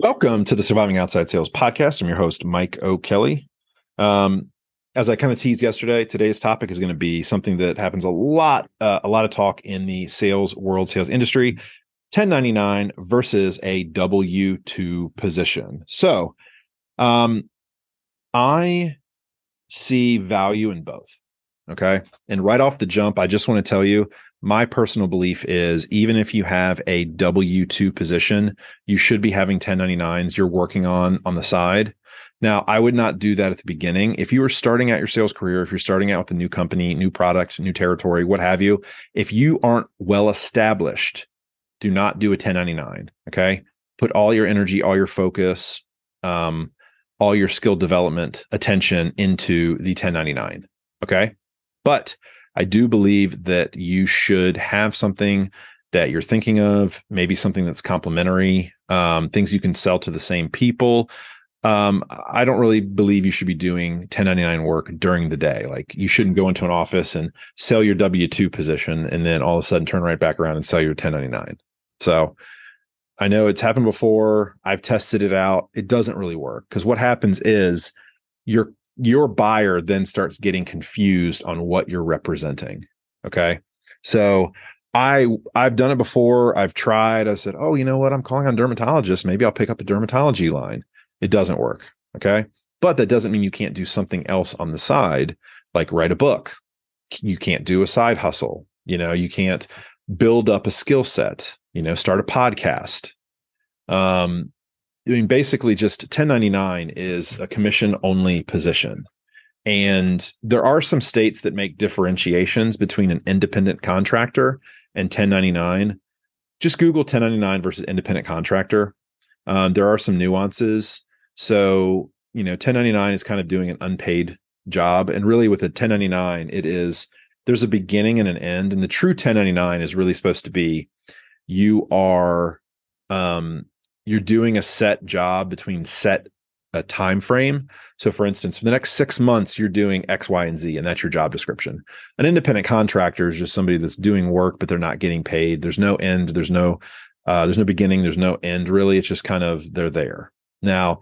Welcome to the Surviving Outside Sales podcast. I'm your host, Mike O'Kelly. Um, as I kind of teased yesterday, today's topic is going to be something that happens a lot, uh, a lot of talk in the sales world, sales industry 1099 versus a W 2 position. So, um, I see value in both. Okay. And right off the jump, I just want to tell you my personal belief is even if you have a W 2 position, you should be having 1099s you're working on on the side. Now, I would not do that at the beginning. If you are starting out your sales career, if you're starting out with a new company, new product, new territory, what have you, if you aren't well established, do not do a 1099. Okay. Put all your energy, all your focus, um, all your skill development attention into the 1099. Okay. But I do believe that you should have something that you're thinking of, maybe something that's complementary, um, things you can sell to the same people. Um, I don't really believe you should be doing 1099 work during the day. Like you shouldn't go into an office and sell your W 2 position and then all of a sudden turn right back around and sell your 1099. So I know it's happened before. I've tested it out. It doesn't really work because what happens is you're your buyer then starts getting confused on what you're representing. Okay. So I I've done it before. I've tried. I've said, oh, you know what? I'm calling on dermatologists. Maybe I'll pick up a dermatology line. It doesn't work. Okay. But that doesn't mean you can't do something else on the side, like write a book. You can't do a side hustle. You know, you can't build up a skill set, you know, start a podcast. Um, I mean, basically, just 1099 is a commission only position. And there are some states that make differentiations between an independent contractor and 1099. Just Google 1099 versus independent contractor. Um, there are some nuances. So, you know, 1099 is kind of doing an unpaid job. And really, with a 1099, it is there's a beginning and an end. And the true 1099 is really supposed to be you are um, you're doing a set job between set a time frame. So for instance, for the next 6 months you're doing X, Y, and Z and that's your job description. An independent contractor is just somebody that's doing work but they're not getting paid. There's no end, there's no uh, there's no beginning, there's no end really. It's just kind of they're there. Now,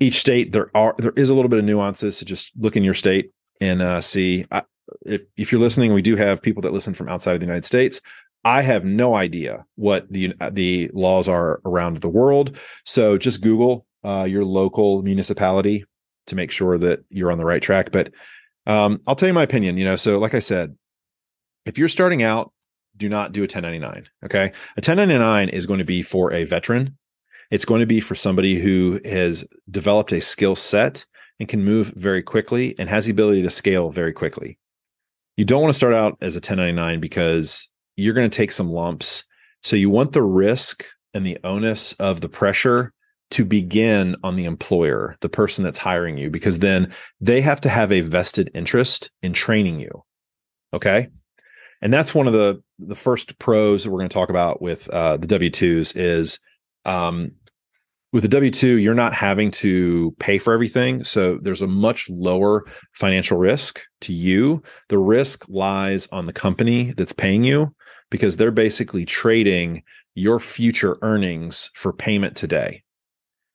each state there are there is a little bit of nuances. So just look in your state and uh, see. I, if if you're listening, we do have people that listen from outside of the United States. I have no idea what the the laws are around the world. So just Google uh, your local municipality to make sure that you're on the right track. But um, I'll tell you my opinion. You know, so like I said, if you're starting out, do not do a 1099. Okay, a 1099 is going to be for a veteran. It's going to be for somebody who has developed a skill set and can move very quickly and has the ability to scale very quickly. You don't want to start out as a 1099 because you're going to take some lumps. So you want the risk and the onus of the pressure to begin on the employer, the person that's hiring you, because then they have to have a vested interest in training you. Okay. And that's one of the the first pros that we're going to talk about with uh, the W twos is um, with the W two you're not having to pay for everything, so there's a much lower financial risk to you. The risk lies on the company that's paying you, because they're basically trading your future earnings for payment today.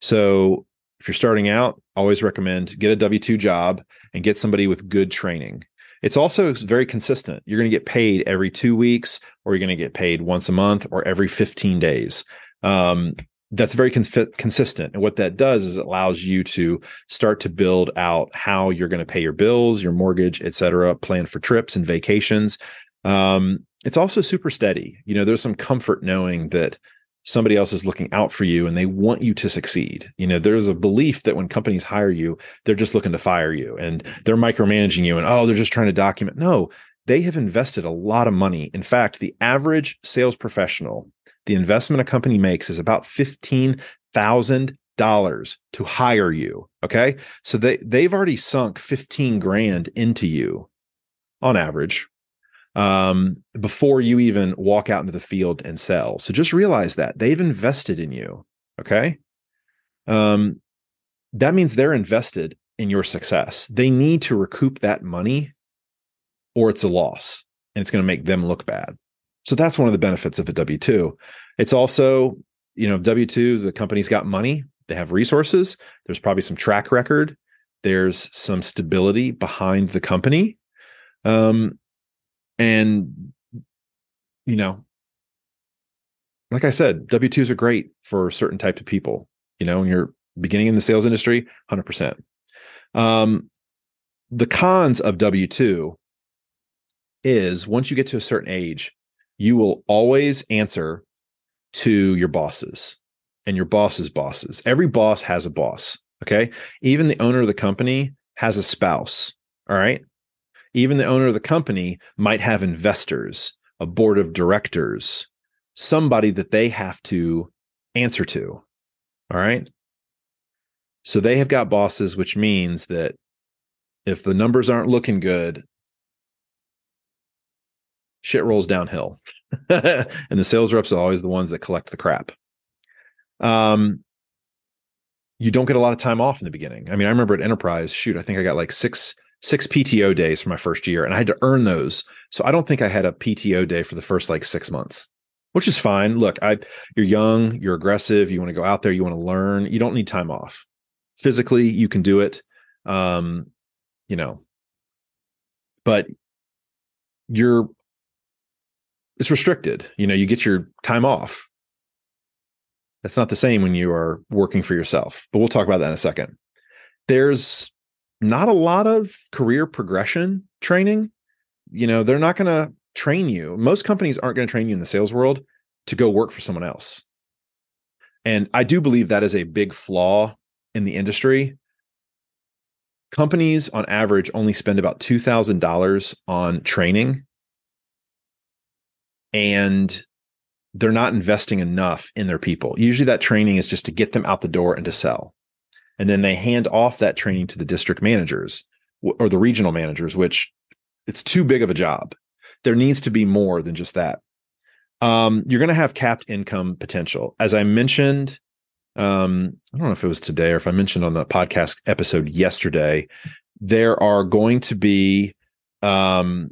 So if you're starting out, always recommend get a W 2 job and get somebody with good training. It's also very consistent. You're going to get paid every two weeks, or you're going to get paid once a month, or every 15 days. Um, that's very consistent. And what that does is it allows you to start to build out how you're going to pay your bills, your mortgage, et cetera, plan for trips and vacations. Um, it's also super steady. You know, there's some comfort knowing that somebody else is looking out for you and they want you to succeed. You know, there's a belief that when companies hire you, they're just looking to fire you and they're micromanaging you and oh, they're just trying to document. No, they have invested a lot of money. In fact, the average sales professional, the investment a company makes is about $15,000 to hire you. Okay. So they, they've already sunk 15 grand into you on average um, before you even walk out into the field and sell. So just realize that they've invested in you. Okay. Um, that means they're invested in your success. They need to recoup that money or it's a loss and it's going to make them look bad. So that's one of the benefits of a W 2. It's also, you know, W 2, the company's got money. They have resources. There's probably some track record. There's some stability behind the company. Um, and, you know, like I said, W 2s are great for certain types of people. You know, when you're beginning in the sales industry, 100%. Um, the cons of W 2 is once you get to a certain age, you will always answer to your bosses and your boss's bosses. Every boss has a boss. Okay. Even the owner of the company has a spouse. All right. Even the owner of the company might have investors, a board of directors, somebody that they have to answer to. All right. So they have got bosses, which means that if the numbers aren't looking good, shit rolls downhill. and the sales reps are always the ones that collect the crap. Um, you don't get a lot of time off in the beginning. I mean, I remember at Enterprise, shoot, I think I got like six six PTO days for my first year, and I had to earn those. So I don't think I had a PTO day for the first like six months, which is fine. Look, I you're young, you're aggressive, you want to go out there, you want to learn. You don't need time off. Physically, you can do it. Um, you know, but you're it's restricted. You know, you get your time off. That's not the same when you are working for yourself, but we'll talk about that in a second. There's not a lot of career progression training. You know, they're not going to train you. Most companies aren't going to train you in the sales world to go work for someone else. And I do believe that is a big flaw in the industry. Companies on average only spend about $2,000 on training and they're not investing enough in their people. Usually that training is just to get them out the door and to sell. And then they hand off that training to the district managers or the regional managers, which it's too big of a job. There needs to be more than just that. Um, you're going to have capped income potential. As I mentioned, um, I don't know if it was today or if I mentioned on the podcast episode yesterday, there are going to be um,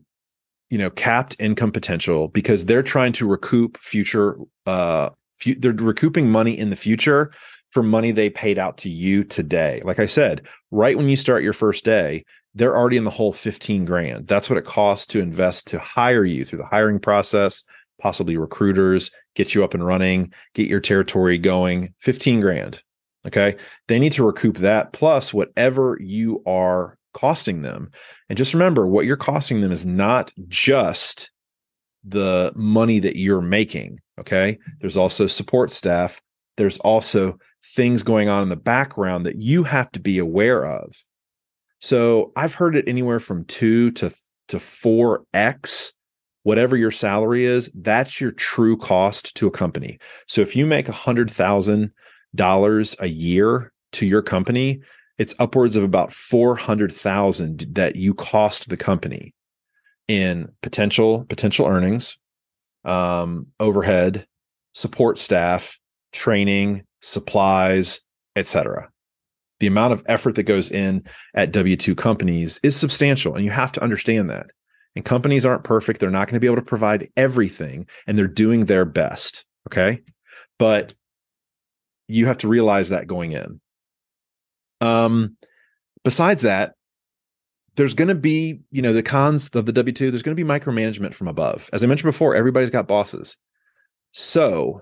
you know capped income potential because they're trying to recoup future uh fu- they're recouping money in the future for money they paid out to you today like i said right when you start your first day they're already in the hole 15 grand that's what it costs to invest to hire you through the hiring process possibly recruiters get you up and running get your territory going 15 grand okay they need to recoup that plus whatever you are costing them. And just remember what you're costing them is not just the money that you're making. Okay. There's also support staff. There's also things going on in the background that you have to be aware of. So I've heard it anywhere from two to, to 4x, whatever your salary is, that's your true cost to a company. So if you make a $100,000 a year to your company, it's upwards of about 400,000 that you cost the company in potential potential earnings, um, overhead, support staff, training, supplies, etc. The amount of effort that goes in at W2 companies is substantial and you have to understand that. And companies aren't perfect. They're not going to be able to provide everything and they're doing their best, okay? But you have to realize that going in. Um, besides that, there's going to be, you know, the cons of the W 2, there's going to be micromanagement from above. As I mentioned before, everybody's got bosses. So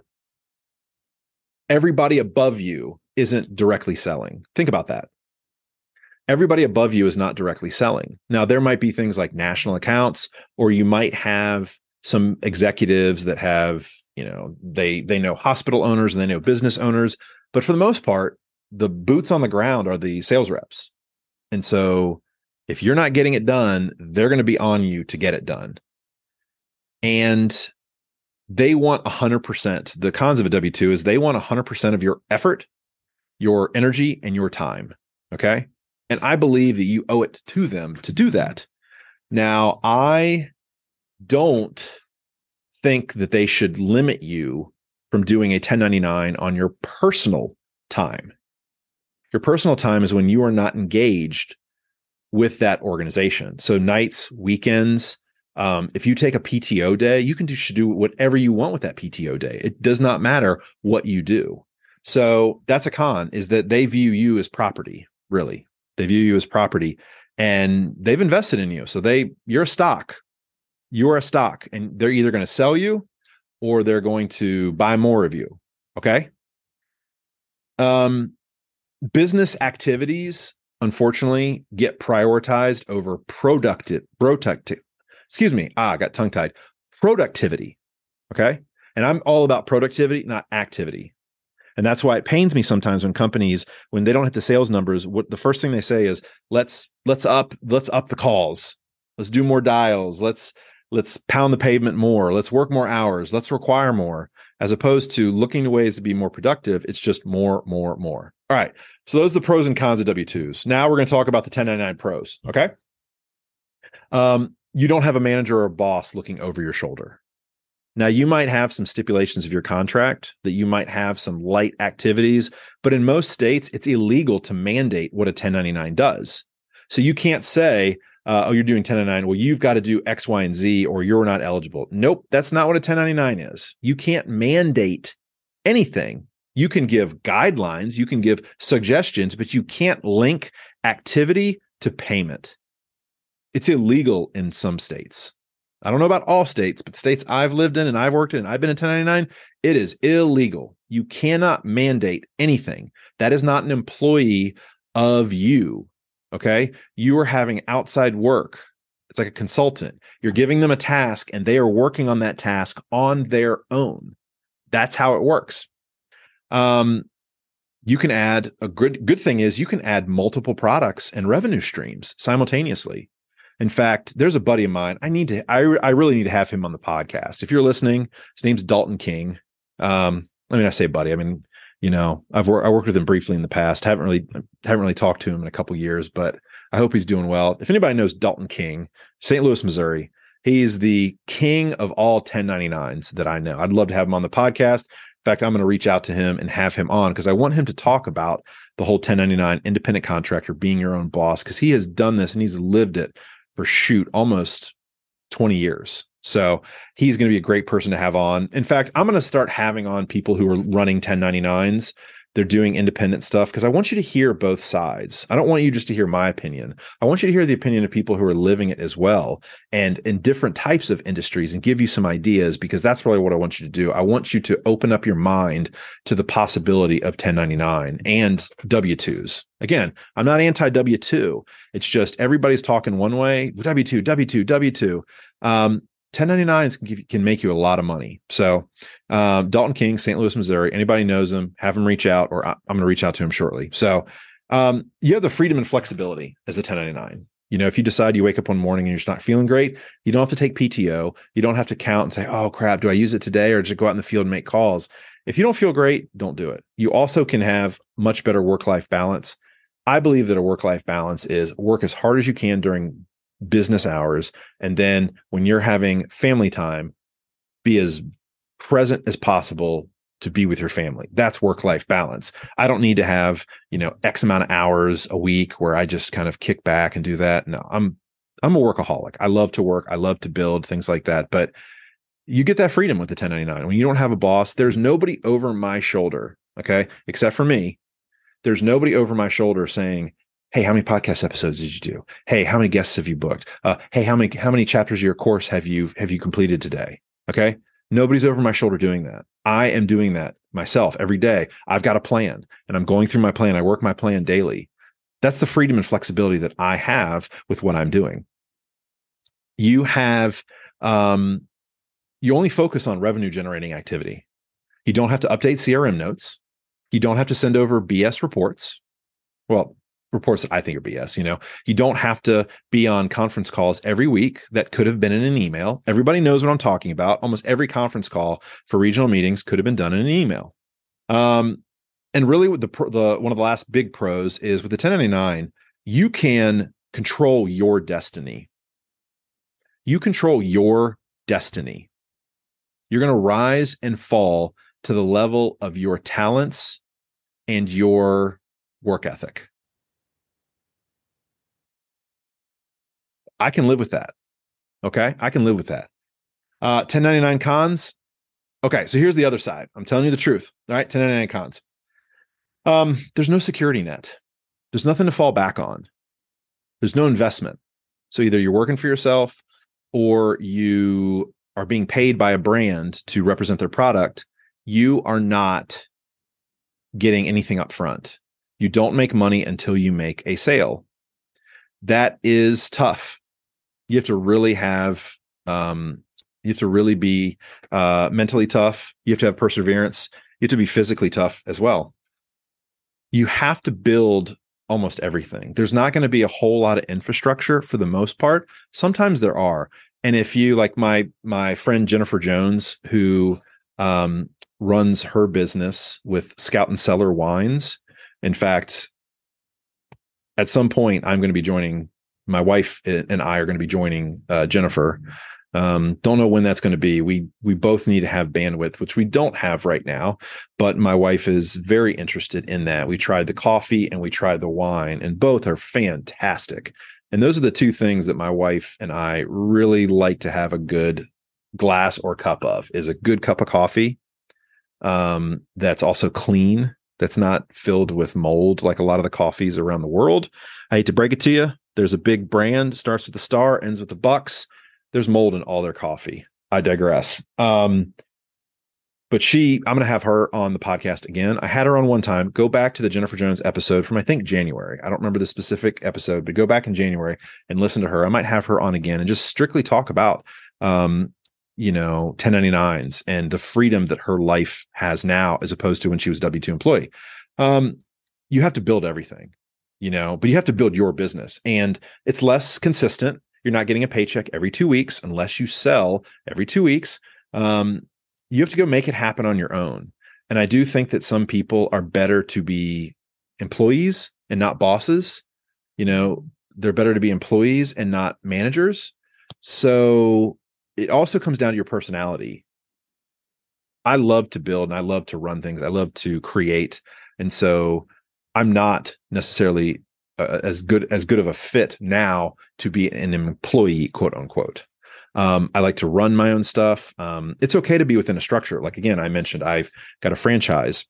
everybody above you isn't directly selling. Think about that. Everybody above you is not directly selling. Now, there might be things like national accounts, or you might have some executives that have, you know, they they know hospital owners and they know business owners, but for the most part, the boots on the ground are the sales reps. And so if you're not getting it done, they're going to be on you to get it done. And they want 100%. The cons of a W 2 is they want 100% of your effort, your energy, and your time. Okay. And I believe that you owe it to them to do that. Now, I don't think that they should limit you from doing a 1099 on your personal time. Your personal time is when you are not engaged with that organization. So nights, weekends, um, if you take a PTO day, you can do, do whatever you want with that PTO day. It does not matter what you do. So that's a con is that they view you as property, really. They view you as property and they've invested in you. So they you're a stock. You're a stock and they're either going to sell you or they're going to buy more of you. Okay? Um business activities unfortunately get prioritized over productive productive excuse me ah i got tongue tied productivity okay? And i'm all about productivity not activity. And that's why it pains me sometimes when companies when they don't hit the sales numbers what the first thing they say is let's let's up let's up the calls. Let's do more dials. Let's let's pound the pavement more. Let's work more hours. Let's require more. As opposed to looking to ways to be more productive it's just more more more. All right so those are the pros and cons of w2s now we're going to talk about the 1099 pros okay? Um you don't have a manager or a boss looking over your shoulder now, you might have some stipulations of your contract that you might have some light activities, but in most states, it's illegal to mandate what a 1099 does. So you can't say, uh, oh, you're doing 1099. Well, you've got to do X, Y, and Z, or you're not eligible. Nope, that's not what a 1099 is. You can't mandate anything. You can give guidelines, you can give suggestions, but you can't link activity to payment. It's illegal in some states. I don't know about all states, but the states I've lived in and I've worked in, I've been in 1099, it is illegal. You cannot mandate anything. That is not an employee of you. Okay. You are having outside work. It's like a consultant. You're giving them a task and they are working on that task on their own. That's how it works. Um, you can add a good good thing is you can add multiple products and revenue streams simultaneously. In fact, there's a buddy of mine. I need to. I I really need to have him on the podcast. If you're listening, his name's Dalton King. Um, I mean, I say buddy. I mean, you know, I've worked I worked with him briefly in the past. Haven't really haven't really talked to him in a couple years, but I hope he's doing well. If anybody knows Dalton King, St. Louis, Missouri, he's the king of all 1099s that I know. I'd love to have him on the podcast. In fact, I'm going to reach out to him and have him on because I want him to talk about the whole 1099 independent contractor being your own boss because he has done this and he's lived it for shoot almost 20 years. So he's going to be a great person to have on. In fact, I'm going to start having on people who are running 1099s they're doing independent stuff because I want you to hear both sides. I don't want you just to hear my opinion. I want you to hear the opinion of people who are living it as well and in different types of industries and give you some ideas because that's really what I want you to do. I want you to open up your mind to the possibility of 1099 and W2s. Again, I'm not anti W2. It's just everybody's talking one way, W2, W2, W2. Um, 1099s can, give, can make you a lot of money. So, um, Dalton King, St. Louis, Missouri. Anybody knows him, have him reach out, or I, am going to reach out to him shortly. So, um, you have the freedom and flexibility as a 1099. You know, if you decide you wake up one morning and you're just not feeling great, you don't have to take PTO. You don't have to count and say, "Oh crap, do I use it today or just go out in the field and make calls?" If you don't feel great, don't do it. You also can have much better work-life balance. I believe that a work-life balance is work as hard as you can during business hours. And then when you're having family time, be as present as possible to be with your family. That's work life balance. I don't need to have, you know, X amount of hours a week where I just kind of kick back and do that. No, I'm I'm a workaholic. I love to work. I love to build things like that. But you get that freedom with the 1099. When you don't have a boss, there's nobody over my shoulder, okay? Except for me. There's nobody over my shoulder saying, Hey, how many podcast episodes did you do? Hey, how many guests have you booked? Uh, hey, how many how many chapters of your course have you have you completed today? Okay. Nobody's over my shoulder doing that. I am doing that myself every day. I've got a plan and I'm going through my plan. I work my plan daily. That's the freedom and flexibility that I have with what I'm doing. You have, um, you only focus on revenue generating activity. You don't have to update CRM notes. You don't have to send over BS reports. Well, reports that I think are BS. You know, you don't have to be on conference calls every week that could have been in an email. Everybody knows what I'm talking about. Almost every conference call for regional meetings could have been done in an email. Um, and really, with the the one of the last big pros is with the 1099, you can control your destiny. You control your destiny. You're going to rise and fall to the level of your talents and your work ethic. I can live with that. Okay. I can live with that. Uh, 1099 cons. Okay. So here's the other side. I'm telling you the truth. All right. 1099 cons. Um, there's no security net. There's nothing to fall back on. There's no investment. So either you're working for yourself or you are being paid by a brand to represent their product. You are not getting anything up front. You don't make money until you make a sale. That is tough. You have to really have um, you have to really be uh, mentally tough. You have to have perseverance. You have to be physically tough as well. You have to build almost everything. There's not going to be a whole lot of infrastructure for the most part. Sometimes there are. And if you like my my friend Jennifer Jones, who um, runs her business with Scout and Cellar Wines. In fact, at some point, I'm going to be joining. My wife and I are going to be joining uh, Jennifer um, don't know when that's going to be. We we both need to have bandwidth, which we don't have right now. But my wife is very interested in that. We tried the coffee and we tried the wine, and both are fantastic. And those are the two things that my wife and I really like to have a good glass or cup of is a good cup of coffee um, that's also clean, that's not filled with mold like a lot of the coffees around the world. I hate to break it to you. There's a big brand, starts with the star, ends with the bucks there's mold in all their coffee. I digress. Um, but she, I'm going to have her on the podcast again. I had her on one time. Go back to the Jennifer Jones episode from I think January. I don't remember the specific episode, but go back in January and listen to her. I might have her on again and just strictly talk about, um, you know, 1099s and the freedom that her life has now, as opposed to when she was W two employee. Um, you have to build everything, you know, but you have to build your business, and it's less consistent you're not getting a paycheck every two weeks unless you sell every two weeks. Um, you have to go make it happen on your own. And I do think that some people are better to be employees and not bosses. You know, they're better to be employees and not managers. So it also comes down to your personality. I love to build and I love to run things. I love to create. And so I'm not necessarily uh, as good as good of a fit now to be an employee, quote unquote. Um, I like to run my own stuff. Um, it's okay to be within a structure. Like again, I mentioned I've got a franchise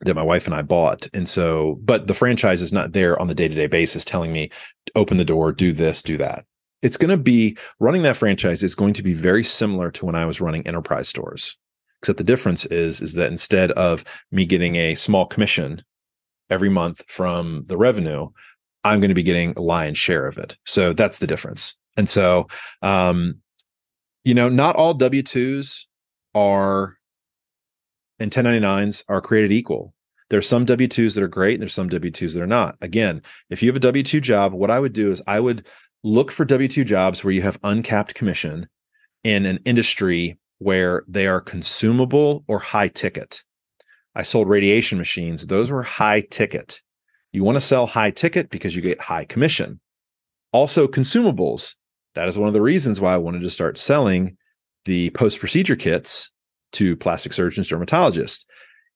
that my wife and I bought. And so, but the franchise is not there on the day to day basis telling me, open the door, do this, do that. It's going to be running that franchise is going to be very similar to when I was running enterprise stores. Except the difference is, is that instead of me getting a small commission every month from the revenue, I'm going to be getting a lion's share of it. So that's the difference. And so, um, you know, not all W 2s are and 1099s are created equal. There's some W 2s that are great, and there's some W 2s that are not. Again, if you have a W 2 job, what I would do is I would look for W 2 jobs where you have uncapped commission in an industry where they are consumable or high ticket. I sold radiation machines. Those were high ticket. You want to sell high ticket because you get high commission. Also, consumables. That is one of the reasons why I wanted to start selling the post procedure kits to plastic surgeons, dermatologists.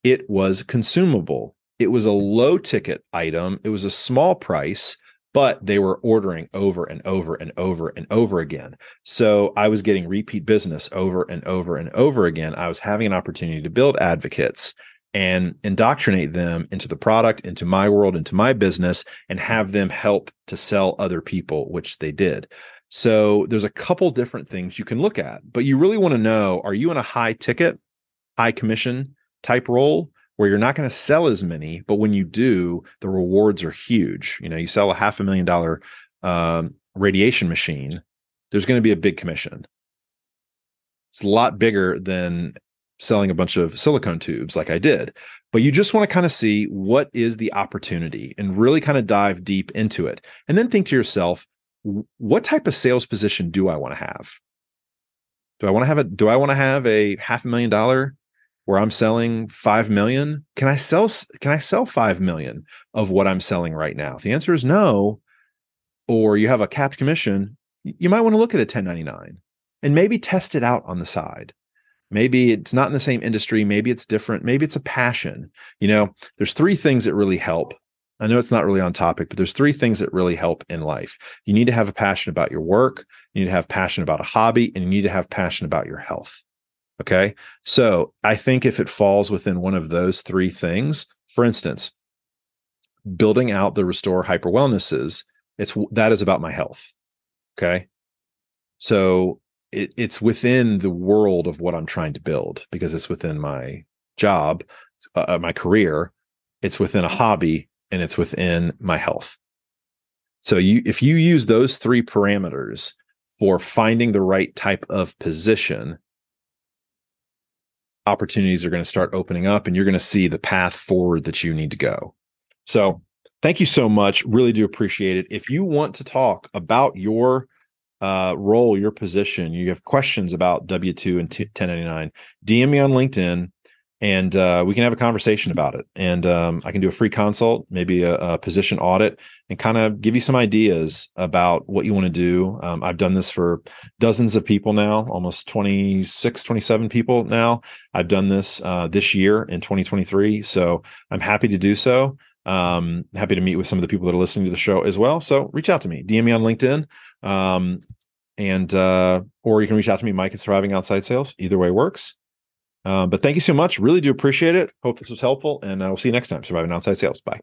It was consumable. It was a low ticket item. It was a small price, but they were ordering over and over and over and over again. So I was getting repeat business over and over and over again. I was having an opportunity to build advocates and indoctrinate them into the product, into my world, into my business, and have them help to sell other people, which they did. So there's a couple different things you can look at, but you really want to know are you in a high ticket, high commission type role where you're not going to sell as many, but when you do, the rewards are huge. You know, you sell a half a million dollar um, radiation machine, there's going to be a big commission. It's a lot bigger than selling a bunch of silicone tubes like I did. But you just want to kind of see what is the opportunity and really kind of dive deep into it. And then think to yourself, what type of sales position do I want to have? Do I want to have a do I want to have a half a million dollar where I'm selling 5 million? Can I sell can I sell 5 million of what I'm selling right now? If the answer is no, or you have a capped commission, you might want to look at a 1099 and maybe test it out on the side maybe it's not in the same industry maybe it's different maybe it's a passion you know there's three things that really help i know it's not really on topic but there's three things that really help in life you need to have a passion about your work you need to have passion about a hobby and you need to have passion about your health okay so i think if it falls within one of those three things For instance, building out the restore hyper wellnesses, it's that is about my health. Okay. So it, it's within the world of what I'm trying to build because it's within my job, uh, uh, my career, it's within a hobby, and it's within my health. So you if you use those three parameters for finding the right type of position, opportunities are going to start opening up and you're going to see the path forward that you need to go. So, thank you so much. Really do appreciate it. If you want to talk about your uh, role, your position, you have questions about W 2 and 1099, DM me on LinkedIn and uh, we can have a conversation about it. And um, I can do a free consult, maybe a, a position audit, and kind of give you some ideas about what you want to do. Um, I've done this for dozens of people now, almost 26, 27 people now. I've done this uh, this year in 2023. So I'm happy to do so. Um, happy to meet with some of the people that are listening to the show as well. So reach out to me, DM me on LinkedIn. Um, and uh, or you can reach out to me, Mike at Surviving Outside Sales. Either way works. Uh, but thank you so much. Really do appreciate it. Hope this was helpful. And uh, will see you next time. Surviving Outside Sales. Bye.